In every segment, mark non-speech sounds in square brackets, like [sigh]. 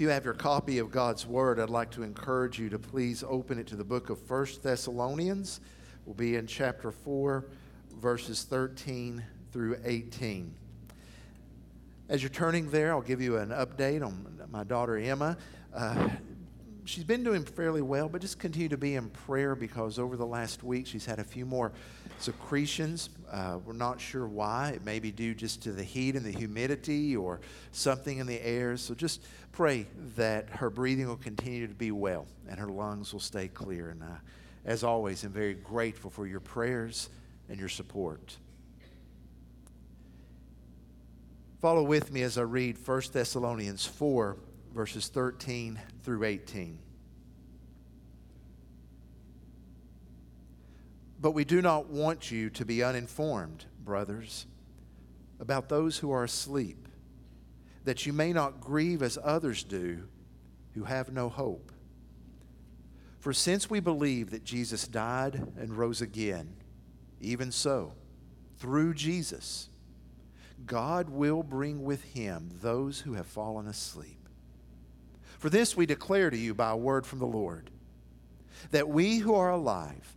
If you have your copy of God's Word, I'd like to encourage you to please open it to the book of 1 Thessalonians. We'll be in chapter 4, verses 13 through 18. As you're turning there, I'll give you an update on my daughter Emma. Uh, she's been doing fairly well, but just continue to be in prayer because over the last week she's had a few more secretions. Uh, we're not sure why. It may be due just to the heat and the humidity or something in the air. So just pray that her breathing will continue to be well and her lungs will stay clear. And as always, I'm very grateful for your prayers and your support. Follow with me as I read 1 Thessalonians 4 verses 13 through 18. But we do not want you to be uninformed, brothers, about those who are asleep, that you may not grieve as others do who have no hope. For since we believe that Jesus died and rose again, even so, through Jesus, God will bring with him those who have fallen asleep. For this we declare to you by a word from the Lord that we who are alive,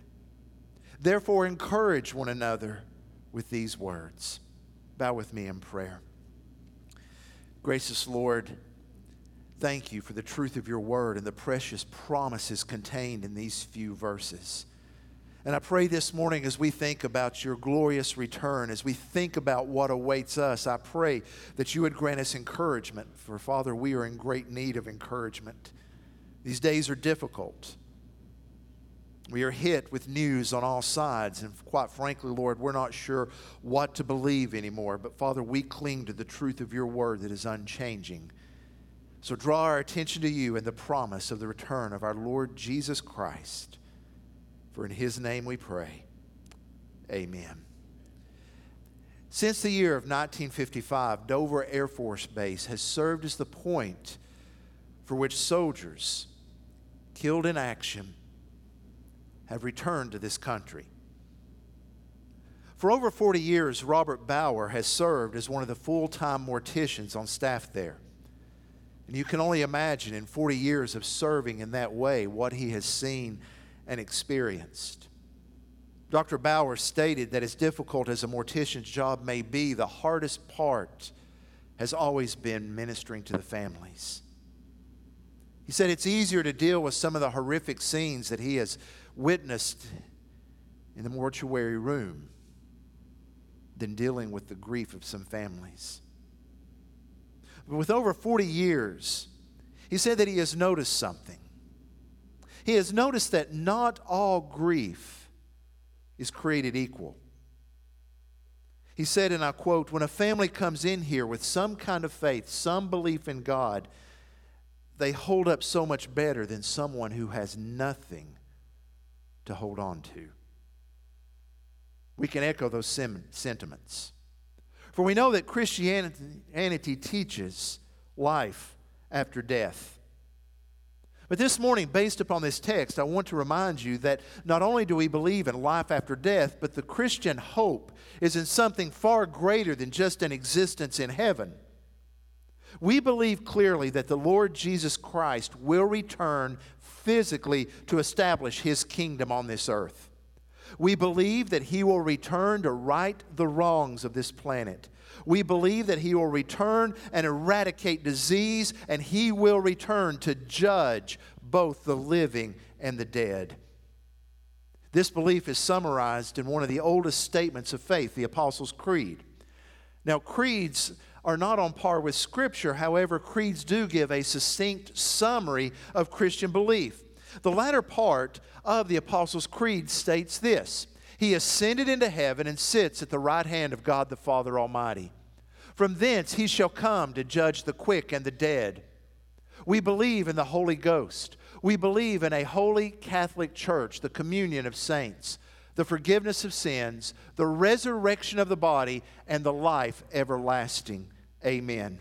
Therefore, encourage one another with these words. Bow with me in prayer. Gracious Lord, thank you for the truth of your word and the precious promises contained in these few verses. And I pray this morning as we think about your glorious return, as we think about what awaits us, I pray that you would grant us encouragement. For, Father, we are in great need of encouragement. These days are difficult. We are hit with news on all sides, and quite frankly, Lord, we're not sure what to believe anymore. But Father, we cling to the truth of your word that is unchanging. So draw our attention to you and the promise of the return of our Lord Jesus Christ. For in his name we pray. Amen. Since the year of 1955, Dover Air Force Base has served as the point for which soldiers killed in action have returned to this country. For over 40 years, Robert Bauer has served as one of the full time morticians on staff there. And you can only imagine in 40 years of serving in that way what he has seen and experienced. Dr. Bauer stated that as difficult as a mortician's job may be, the hardest part has always been ministering to the families. He said it's easier to deal with some of the horrific scenes that he has witnessed in the mortuary room than dealing with the grief of some families. But with over 40 years, he said that he has noticed something he has noticed that not all grief is created equal. He said, and I quote, when a family comes in here with some kind of faith, some belief in God, they hold up so much better than someone who has nothing to hold on to. We can echo those sentiments. For we know that Christianity teaches life after death. But this morning, based upon this text, I want to remind you that not only do we believe in life after death, but the Christian hope is in something far greater than just an existence in heaven. We believe clearly that the Lord Jesus Christ will return physically to establish his kingdom on this earth. We believe that he will return to right the wrongs of this planet we believe that He will return and eradicate disease, and He will return to judge both the living and the dead. This belief is summarized in one of the oldest statements of faith, the Apostles' Creed. Now, creeds are not on par with Scripture, however, creeds do give a succinct summary of Christian belief. The latter part of the Apostles' Creed states this he ascended into heaven and sits at the right hand of God the Father Almighty. From thence he shall come to judge the quick and the dead. We believe in the Holy Ghost. We believe in a holy Catholic church, the communion of saints, the forgiveness of sins, the resurrection of the body, and the life everlasting. Amen.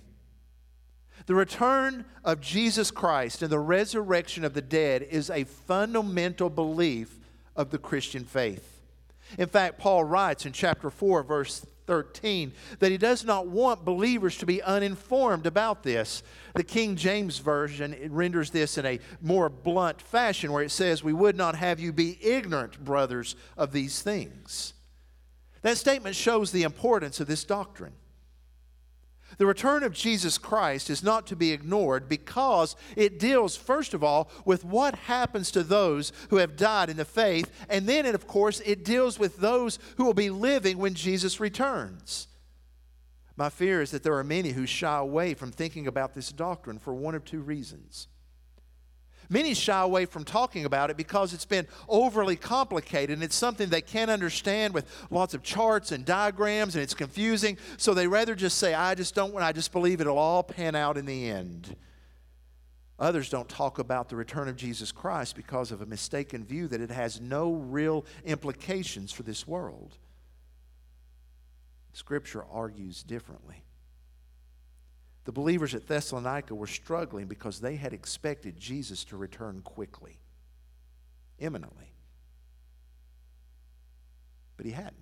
The return of Jesus Christ and the resurrection of the dead is a fundamental belief of the Christian faith. In fact, Paul writes in chapter 4, verse 13, that he does not want believers to be uninformed about this. The King James Version renders this in a more blunt fashion, where it says, We would not have you be ignorant, brothers, of these things. That statement shows the importance of this doctrine. The return of Jesus Christ is not to be ignored because it deals, first of all, with what happens to those who have died in the faith, and then, of course, it deals with those who will be living when Jesus returns. My fear is that there are many who shy away from thinking about this doctrine for one of two reasons. Many shy away from talking about it because it's been overly complicated and it's something they can't understand with lots of charts and diagrams and it's confusing. So they rather just say, I just don't I just believe it'll all pan out in the end. Others don't talk about the return of Jesus Christ because of a mistaken view that it has no real implications for this world. Scripture argues differently. The believers at Thessalonica were struggling because they had expected Jesus to return quickly, imminently. But he hadn't.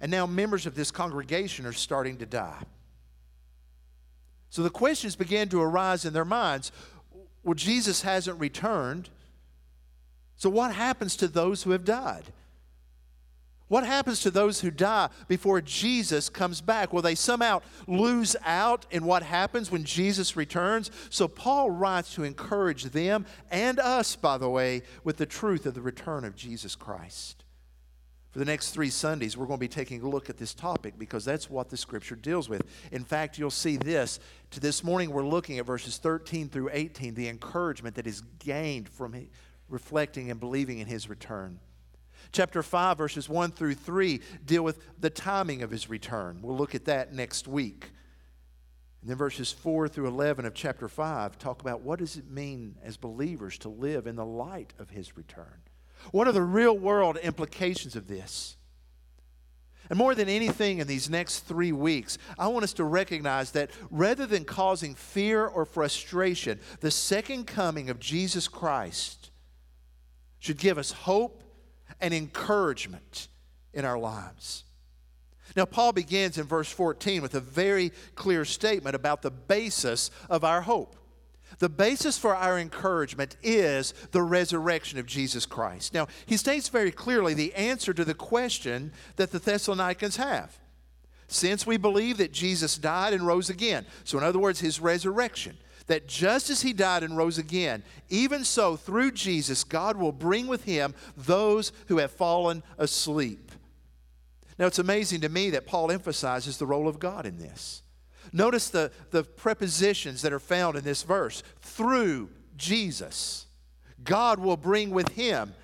And now members of this congregation are starting to die. So the questions began to arise in their minds well, Jesus hasn't returned. So what happens to those who have died? What happens to those who die before Jesus comes back? Will they somehow lose out in what happens when Jesus returns? So Paul writes to encourage them and us, by the way, with the truth of the return of Jesus Christ. For the next three Sundays, we're going to be taking a look at this topic because that's what the scripture deals with. In fact, you'll see this. To this morning, we're looking at verses 13 through 18, the encouragement that is gained from reflecting and believing in his return. Chapter 5, verses 1 through 3 deal with the timing of his return. We'll look at that next week. And then verses 4 through 11 of chapter 5 talk about what does it mean as believers to live in the light of his return? What are the real world implications of this? And more than anything in these next three weeks, I want us to recognize that rather than causing fear or frustration, the second coming of Jesus Christ should give us hope and encouragement in our lives. Now, Paul begins in verse 14 with a very clear statement about the basis of our hope. The basis for our encouragement is the resurrection of Jesus Christ. Now, he states very clearly the answer to the question that the Thessalonians have. Since we believe that Jesus died and rose again, so in other words, his resurrection, that just as he died and rose again, even so through Jesus, God will bring with him those who have fallen asleep. Now, it's amazing to me that Paul emphasizes the role of God in this. Notice the, the prepositions that are found in this verse through Jesus. God will bring with him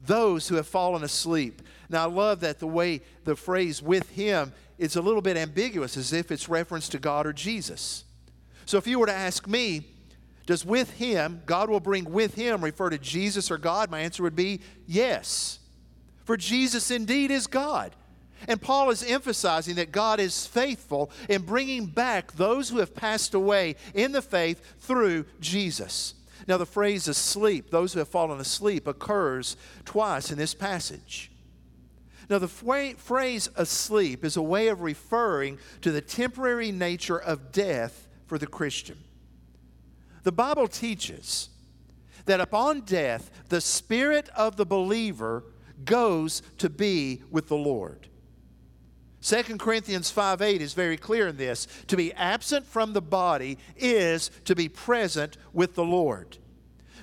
those who have fallen asleep. Now, I love that the way the phrase with him is a little bit ambiguous, as if it's reference to God or Jesus. So if you were to ask me, does with him, God will bring with him, refer to Jesus or God? My answer would be yes. For Jesus indeed is God. And Paul is emphasizing that God is faithful in bringing back those who have passed away in the faith through Jesus. Now, the phrase asleep, those who have fallen asleep, occurs twice in this passage. Now, the phrase asleep is a way of referring to the temporary nature of death for the Christian. The Bible teaches that upon death, the spirit of the believer goes to be with the Lord. 2 Corinthians 5 8 is very clear in this. To be absent from the body is to be present with the Lord.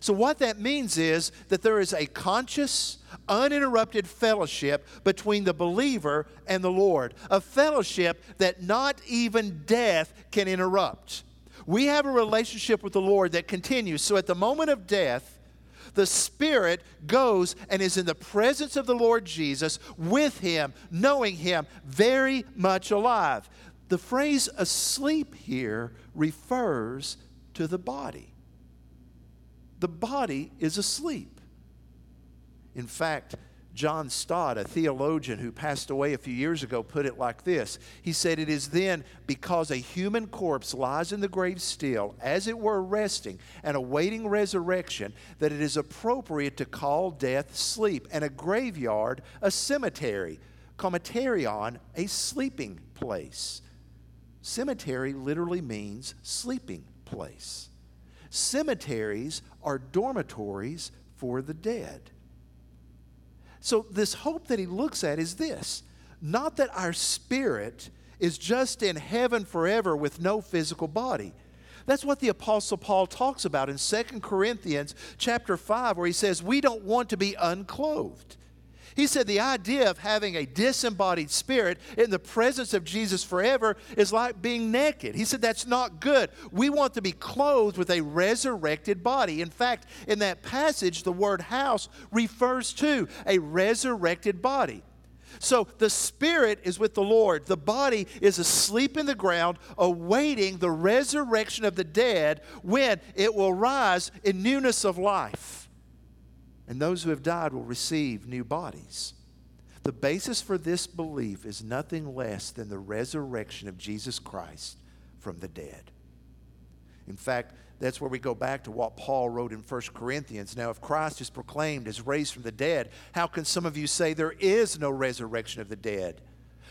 So, what that means is that there is a conscious, uninterrupted fellowship between the believer and the Lord, a fellowship that not even death can interrupt. We have a relationship with the Lord that continues. So, at the moment of death, the Spirit goes and is in the presence of the Lord Jesus with Him, knowing Him very much alive. The phrase asleep here refers to the body. The body is asleep. In fact, John Stott, a theologian who passed away a few years ago, put it like this He said, It is then because a human corpse lies in the grave still, as it were resting and awaiting resurrection, that it is appropriate to call death sleep and a graveyard a cemetery, koimeterion a sleeping place. Cemetery literally means sleeping place. Cemeteries are dormitories for the dead. So, this hope that he looks at is this not that our spirit is just in heaven forever with no physical body. That's what the apostle Paul talks about in 2 Corinthians chapter 5 where he says we don't want to be unclothed. He said the idea of having a disembodied spirit in the presence of Jesus forever is like being naked. He said that's not good. We want to be clothed with a resurrected body. In fact, in that passage, the word house refers to a resurrected body. So the spirit is with the Lord. The body is asleep in the ground, awaiting the resurrection of the dead when it will rise in newness of life and those who have died will receive new bodies. The basis for this belief is nothing less than the resurrection of Jesus Christ from the dead. In fact, that's where we go back to what Paul wrote in 1 Corinthians. Now, if Christ is proclaimed as raised from the dead, how can some of you say there is no resurrection of the dead?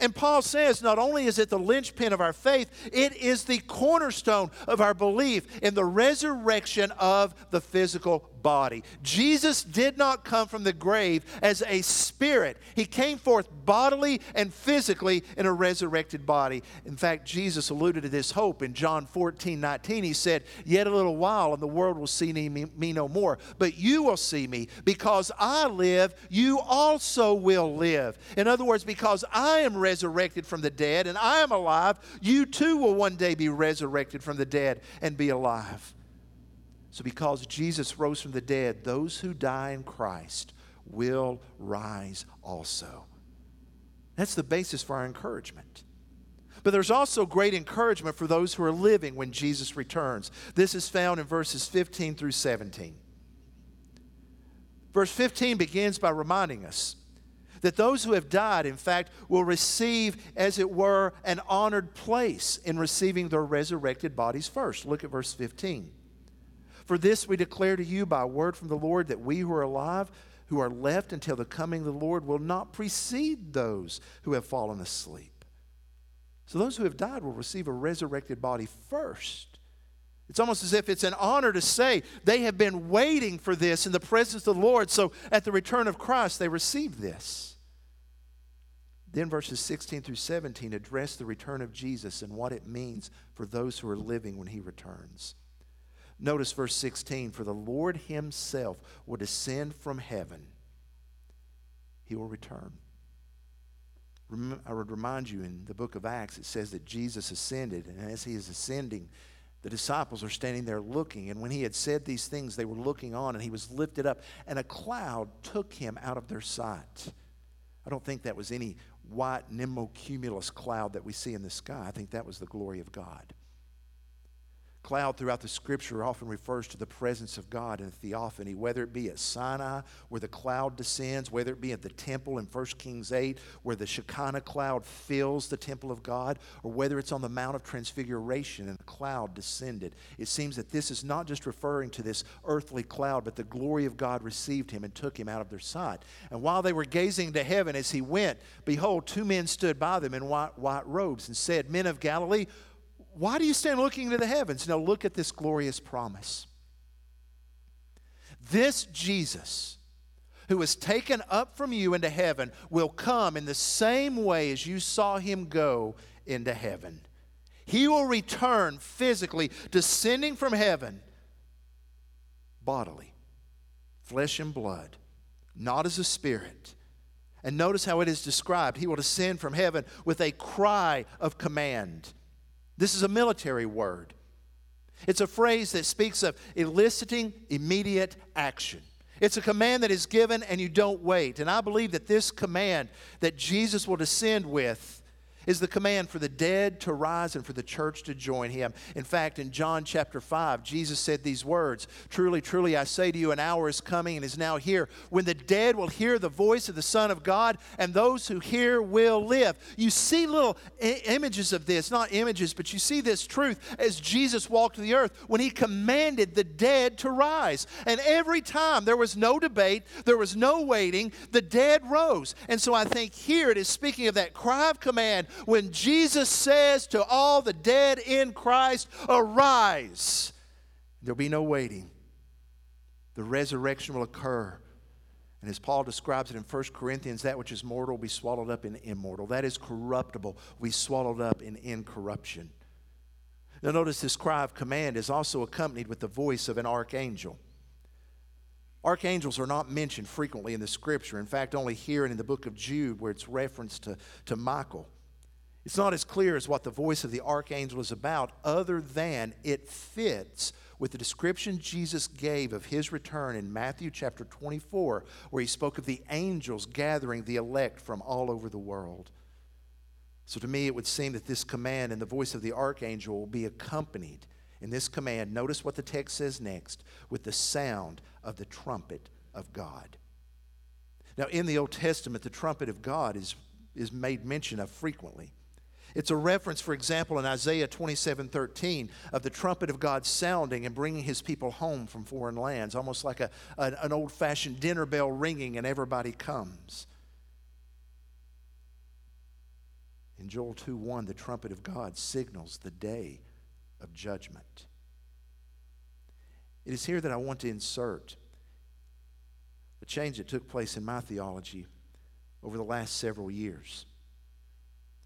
And Paul says not only is it the linchpin of our faith, it is the cornerstone of our belief in the resurrection of the physical body. Jesus did not come from the grave as a spirit, he came forth bodily and physically in a resurrected body. In fact, Jesus alluded to this hope in John 14 19. He said, Yet a little while, and the world will see me, me no more, but you will see me. Because I live, you also will live. In other words, because I am resurrected from the dead and I am alive, you too will one day be resurrected from the dead and be alive. So, because Jesus rose from the dead, those who die in Christ will rise also. That's the basis for our encouragement. But there's also great encouragement for those who are living when Jesus returns. This is found in verses 15 through 17. Verse 15 begins by reminding us that those who have died, in fact, will receive, as it were, an honored place in receiving their resurrected bodies first. Look at verse 15. For this we declare to you by word from the Lord that we who are alive, who are left until the coming of the Lord, will not precede those who have fallen asleep. So those who have died will receive a resurrected body first. It's almost as if it's an honor to say they have been waiting for this in the presence of the Lord. So at the return of Christ, they receive this. Then verses 16 through 17 address the return of Jesus and what it means for those who are living when he returns. Notice verse 16 For the Lord himself will descend from heaven, he will return. I would remind you in the book of Acts, it says that Jesus ascended, and as he is ascending, the disciples are standing there looking. And when he had said these things, they were looking on, and he was lifted up, and a cloud took him out of their sight. I don't think that was any white nimocumulus cloud that we see in the sky. I think that was the glory of God. Cloud throughout the scripture often refers to the presence of God in theophany, whether it be at Sinai, where the cloud descends, whether it be at the temple in 1 Kings 8, where the Shekinah cloud fills the temple of God, or whether it's on the Mount of Transfiguration and the cloud descended. It seems that this is not just referring to this earthly cloud, but the glory of God received him and took him out of their sight. And while they were gazing to heaven as he went, behold, two men stood by them in white, white robes and said, Men of Galilee, why do you stand looking into the heavens? Now look at this glorious promise. This Jesus, who was taken up from you into heaven, will come in the same way as you saw him go into heaven. He will return physically, descending from heaven, bodily, flesh and blood, not as a spirit. And notice how it is described. He will descend from heaven with a cry of command. This is a military word. It's a phrase that speaks of eliciting immediate action. It's a command that is given and you don't wait. And I believe that this command that Jesus will descend with is the command for the dead to rise and for the church to join him. In fact, in John chapter 5, Jesus said these words Truly, truly, I say to you, an hour is coming and is now here when the dead will hear the voice of the Son of God, and those who hear will live. You see little I- images of this, not images, but you see this truth as Jesus walked the earth when he commanded the dead to rise. And every time there was no debate, there was no waiting, the dead rose. And so I think here it is speaking of that cry of command when Jesus says to all the dead in Christ, Arise. There'll be no waiting. The resurrection will occur. And as Paul describes it in 1 Corinthians, that which is mortal will be swallowed up in immortal. That is corruptible be swallowed up in incorruption. Now, notice this cry of command is also accompanied with the voice of an archangel. Archangels are not mentioned frequently in the scripture. In fact, only here and in the book of Jude, where it's referenced to, to Michael. It's not as clear as what the voice of the archangel is about, other than it fits with the description Jesus gave of his return in Matthew chapter 24, where he spoke of the angels gathering the elect from all over the world. So to me, it would seem that this command and the voice of the archangel will be accompanied in this command. Notice what the text says next with the sound of the trumpet of God. Now, in the Old Testament, the trumpet of God is, is made mention of frequently. It's a reference, for example, in Isaiah 27 13, of the trumpet of God sounding and bringing his people home from foreign lands, almost like a, an, an old fashioned dinner bell ringing and everybody comes. In Joel 2 1, the trumpet of God signals the day of judgment. It is here that I want to insert a change that took place in my theology over the last several years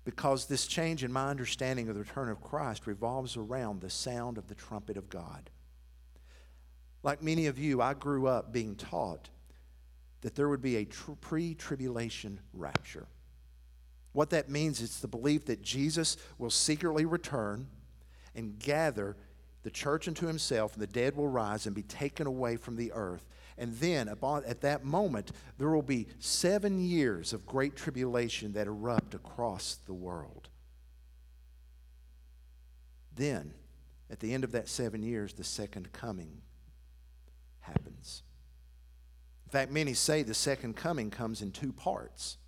because this change in my understanding of the return of Christ revolves around the sound of the trumpet of God. Like many of you, I grew up being taught that there would be a tr- pre tribulation rapture. What that means is the belief that Jesus will secretly return and gather the church unto himself, and the dead will rise and be taken away from the earth. And then, at that moment, there will be seven years of great tribulation that erupt across the world. Then, at the end of that seven years, the second coming happens. In fact, many say the second coming comes in two parts.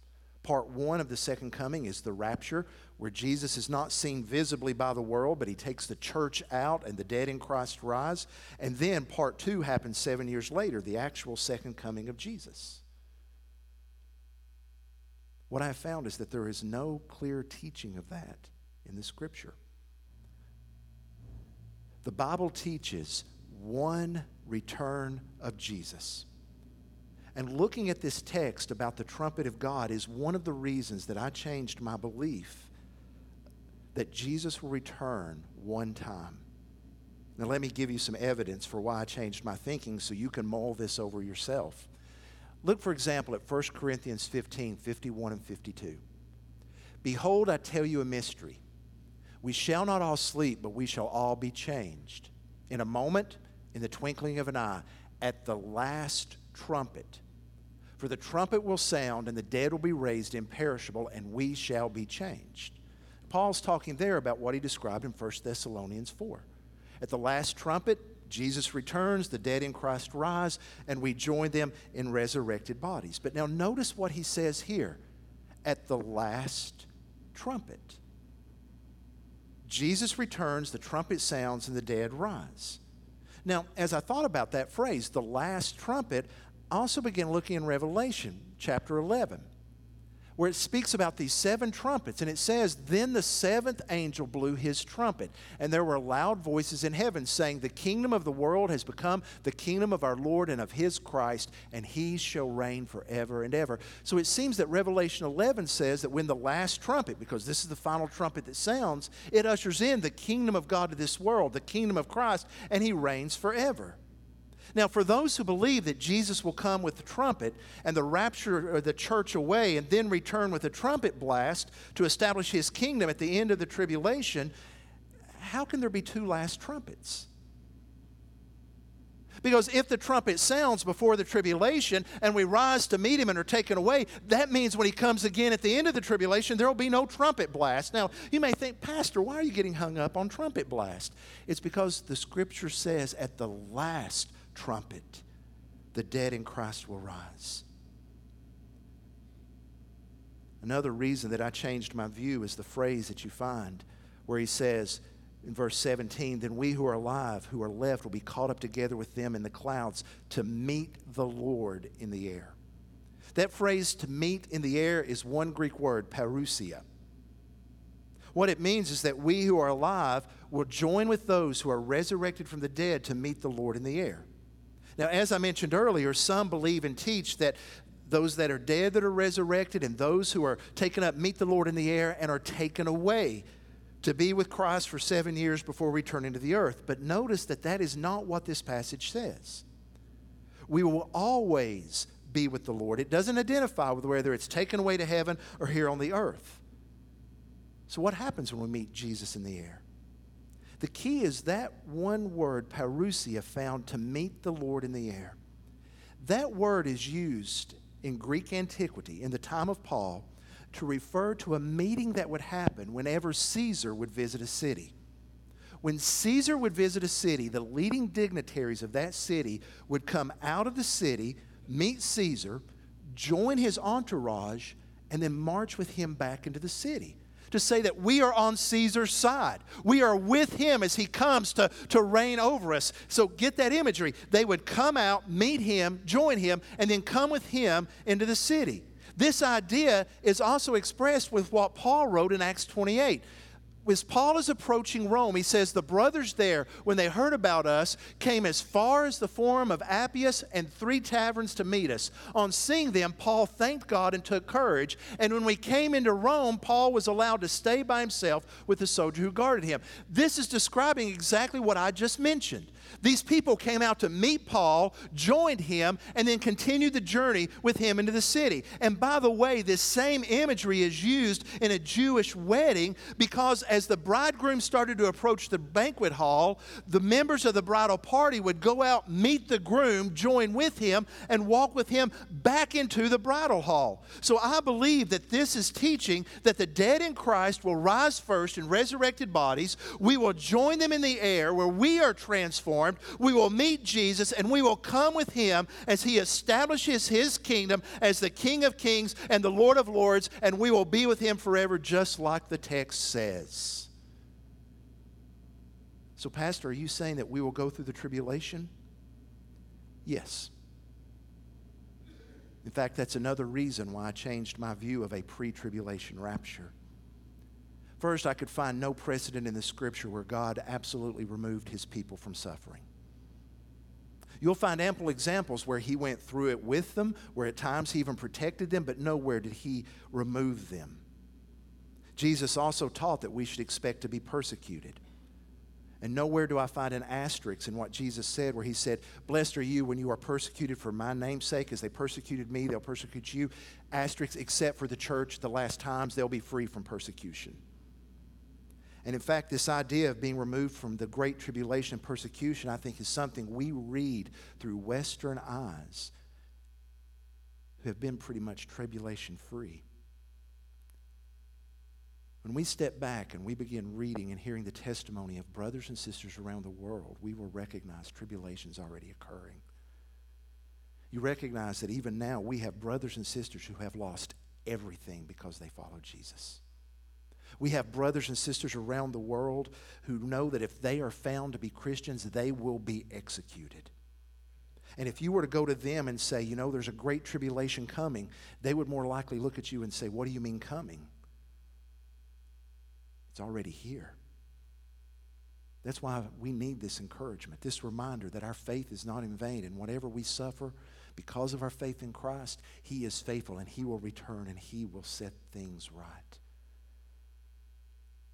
Part one of the second coming is the rapture, where Jesus is not seen visibly by the world, but he takes the church out and the dead in Christ rise. And then part two happens seven years later, the actual second coming of Jesus. What I have found is that there is no clear teaching of that in the scripture. The Bible teaches one return of Jesus. And looking at this text about the trumpet of God is one of the reasons that I changed my belief that Jesus will return one time. Now, let me give you some evidence for why I changed my thinking so you can mull this over yourself. Look, for example, at 1 Corinthians 15 51 and 52. Behold, I tell you a mystery. We shall not all sleep, but we shall all be changed. In a moment, in the twinkling of an eye, at the last trumpet. For the trumpet will sound, and the dead will be raised imperishable, and we shall be changed. Paul's talking there about what he described in 1 Thessalonians 4. At the last trumpet, Jesus returns, the dead in Christ rise, and we join them in resurrected bodies. But now notice what he says here at the last trumpet. Jesus returns, the trumpet sounds, and the dead rise. Now, as I thought about that phrase, the last trumpet, Also began looking in Revelation chapter 11 where it speaks about these seven trumpets. And it says, Then the seventh angel blew his trumpet, and there were loud voices in heaven saying, The kingdom of the world has become the kingdom of our Lord and of his Christ, and he shall reign forever and ever. So it seems that Revelation 11 says that when the last trumpet, because this is the final trumpet that sounds, it ushers in the kingdom of God to this world, the kingdom of Christ, and he reigns forever. Now, for those who believe that Jesus will come with the trumpet and the rapture of the church away and then return with a trumpet blast to establish his kingdom at the end of the tribulation, how can there be two last trumpets? Because if the trumpet sounds before the tribulation and we rise to meet him and are taken away, that means when he comes again at the end of the tribulation, there will be no trumpet blast. Now, you may think, Pastor, why are you getting hung up on trumpet blast? It's because the scripture says at the last trumpet, the dead in Christ will rise. Another reason that I changed my view is the phrase that you find where he says, in verse 17, then we who are alive, who are left, will be caught up together with them in the clouds to meet the Lord in the air. That phrase, to meet in the air, is one Greek word, parousia. What it means is that we who are alive will join with those who are resurrected from the dead to meet the Lord in the air. Now, as I mentioned earlier, some believe and teach that those that are dead that are resurrected and those who are taken up meet the Lord in the air and are taken away to be with Christ for seven years before returning to the earth. But notice that that is not what this passage says. We will always be with the Lord. It doesn't identify with whether it's taken away to heaven or here on the earth. So, what happens when we meet Jesus in the air? The key is that one word, parousia, found to meet the Lord in the air. That word is used in Greek antiquity, in the time of Paul, to refer to a meeting that would happen whenever Caesar would visit a city. When Caesar would visit a city, the leading dignitaries of that city would come out of the city, meet Caesar, join his entourage, and then march with him back into the city to say that we are on Caesar's side. We are with him as he comes to, to reign over us. So get that imagery. They would come out, meet him, join him, and then come with him into the city. This idea is also expressed with what Paul wrote in Acts 28 as Paul is approaching Rome, he says, The brothers there, when they heard about us, came as far as the Forum of Appius and three taverns to meet us. On seeing them, Paul thanked God and took courage. And when we came into Rome, Paul was allowed to stay by himself with the soldier who guarded him. This is describing exactly what I just mentioned. These people came out to meet Paul, joined him, and then continued the journey with him into the city. And by the way, this same imagery is used in a Jewish wedding because as the bridegroom started to approach the banquet hall, the members of the bridal party would go out, meet the groom, join with him, and walk with him back into the bridal hall. So I believe that this is teaching that the dead in Christ will rise first in resurrected bodies. We will join them in the air where we are transformed transformed, we will meet Jesus and we will come with him as he establishes his kingdom as the King of kings and the Lord of lords, and we will be with him forever, just like the text says. So, Pastor, are you saying that we will go through the tribulation? Yes. In fact, that's another reason why I changed my view of a pre tribulation rapture. First, I could find no precedent in the scripture where God absolutely removed his people from suffering. You'll find ample examples where he went through it with them, where at times he even protected them, but nowhere did he remove them. Jesus also taught that we should expect to be persecuted. And nowhere do I find an asterisk in what Jesus said, where he said, Blessed are you when you are persecuted for my name's sake. As they persecuted me, they'll persecute you. Asterisk, except for the church, the last times, they'll be free from persecution. And in fact, this idea of being removed from the great tribulation and persecution, I think, is something we read through Western eyes who have been pretty much tribulation free. When we step back and we begin reading and hearing the testimony of brothers and sisters around the world, we will recognize tribulations already occurring. You recognize that even now we have brothers and sisters who have lost everything because they follow Jesus. We have brothers and sisters around the world who know that if they are found to be Christians, they will be executed. And if you were to go to them and say, you know, there's a great tribulation coming, they would more likely look at you and say, what do you mean coming? It's already here. That's why we need this encouragement, this reminder that our faith is not in vain. And whatever we suffer because of our faith in Christ, He is faithful and He will return and He will set things right.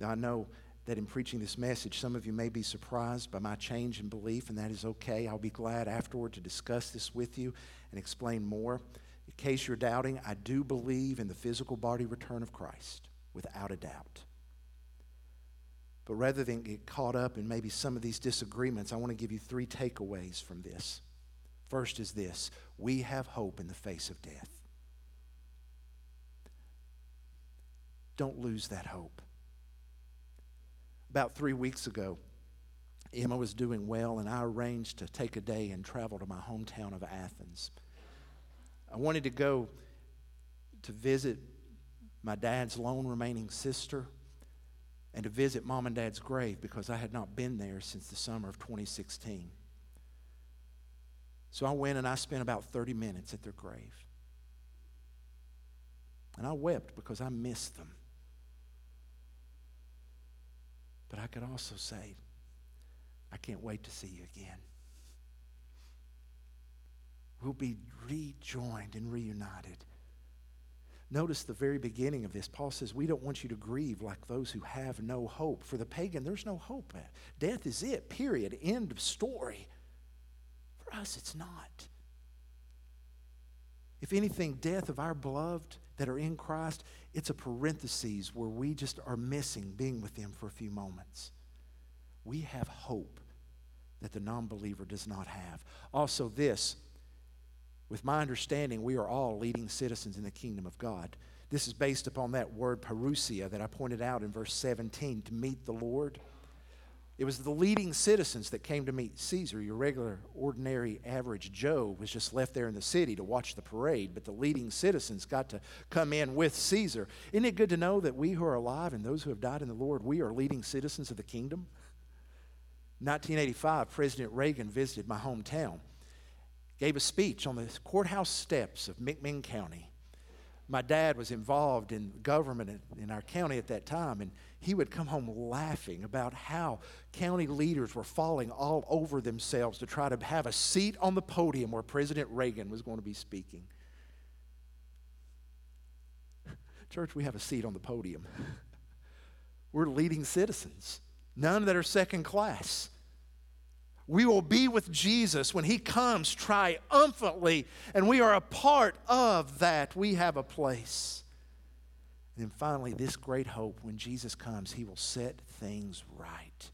Now, I know that in preaching this message, some of you may be surprised by my change in belief, and that is okay. I'll be glad afterward to discuss this with you and explain more. In case you're doubting, I do believe in the physical body return of Christ, without a doubt. But rather than get caught up in maybe some of these disagreements, I want to give you three takeaways from this. First is this we have hope in the face of death. Don't lose that hope. About three weeks ago, Emma was doing well, and I arranged to take a day and travel to my hometown of Athens. I wanted to go to visit my dad's lone remaining sister and to visit mom and dad's grave because I had not been there since the summer of 2016. So I went and I spent about 30 minutes at their grave. And I wept because I missed them. But I could also say, I can't wait to see you again. We'll be rejoined and reunited. Notice the very beginning of this. Paul says, We don't want you to grieve like those who have no hope. For the pagan, there's no hope. Death is it, period. End of story. For us, it's not. If anything, death of our beloved that are in Christ, it's a parenthesis where we just are missing being with them for a few moments. We have hope that the non believer does not have. Also, this with my understanding, we are all leading citizens in the kingdom of God. This is based upon that word parousia that I pointed out in verse 17 to meet the Lord. It was the leading citizens that came to meet Caesar. Your regular, ordinary, average Joe was just left there in the city to watch the parade, but the leading citizens got to come in with Caesar. Isn't it good to know that we who are alive and those who have died in the Lord, we are leading citizens of the kingdom? 1985, President Reagan visited my hometown gave a speech on the courthouse steps of McMinn County. My dad was involved in government in our county at that time, and he would come home laughing about how county leaders were falling all over themselves to try to have a seat on the podium where President Reagan was going to be speaking. [laughs] Church, we have a seat on the podium. [laughs] We're leading citizens, none that are second class we will be with Jesus when he comes triumphantly, and we are a part of that. We have a place. And then finally, this great hope when Jesus comes, he will set things right.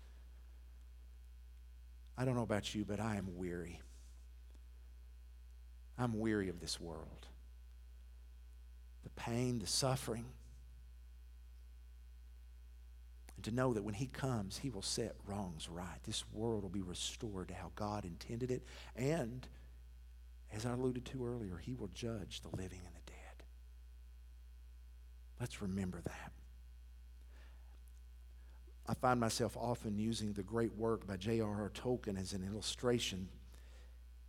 I don't know about you, but I am weary. I'm weary of this world. The pain, the suffering, and to know that when He comes, He will set wrongs right. This world will be restored to how God intended it. And, as I alluded to earlier, He will judge the living and the dead. Let's remember that. I find myself often using the great work by J.R.R. Tolkien as an illustration.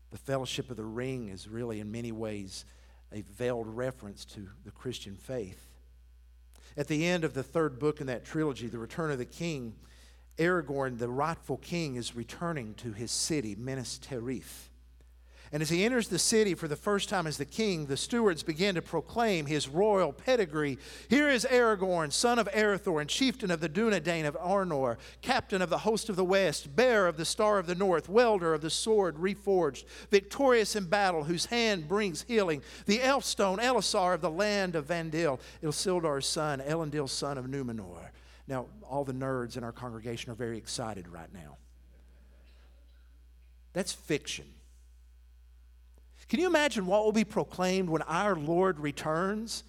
The Fellowship of the Ring is really, in many ways, a veiled reference to the Christian faith. At the end of the third book in that trilogy, The Return of the King, Aragorn, the rightful king, is returning to his city, Minas Tirith. And as he enters the city for the first time as the king, the stewards begin to proclaim his royal pedigree. Here is Aragorn, son of Arathorn, and chieftain of the Dunedain of Arnor, captain of the host of the west, bearer of the star of the north, welder of the sword reforged, victorious in battle, whose hand brings healing, the Elfstone, Elessar of the land of Valandil, Isildur's son, Elendil's son of Numenor. Now, all the nerds in our congregation are very excited right now. That's fiction. Can you imagine what will be proclaimed when our Lord returns?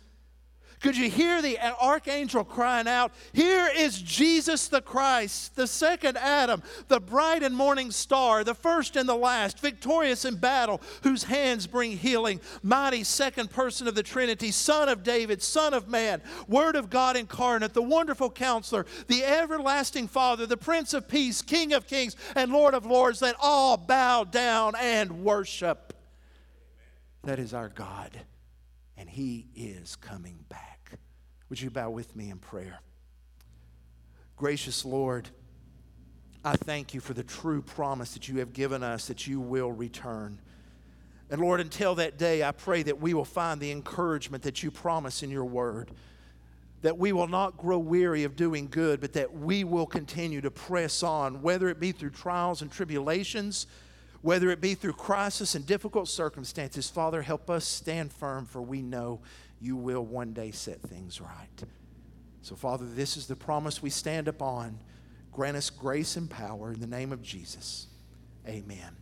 Could you hear the archangel crying out, Here is Jesus the Christ, the second Adam, the bright and morning star, the first and the last, victorious in battle, whose hands bring healing, mighty second person of the Trinity, Son of David, Son of Man, Word of God incarnate, the wonderful counselor, the everlasting Father, the Prince of Peace, King of Kings, and Lord of Lords, that all bow down and worship. That is our God, and He is coming back. Would you bow with me in prayer? Gracious Lord, I thank you for the true promise that you have given us that you will return. And Lord, until that day, I pray that we will find the encouragement that you promise in your word. that we will not grow weary of doing good, but that we will continue to press on, whether it be through trials and tribulations, whether it be through crisis and difficult circumstances. Father, help us stand firm, for we know you will one day set things right. So, Father, this is the promise we stand upon. Grant us grace and power in the name of Jesus. Amen.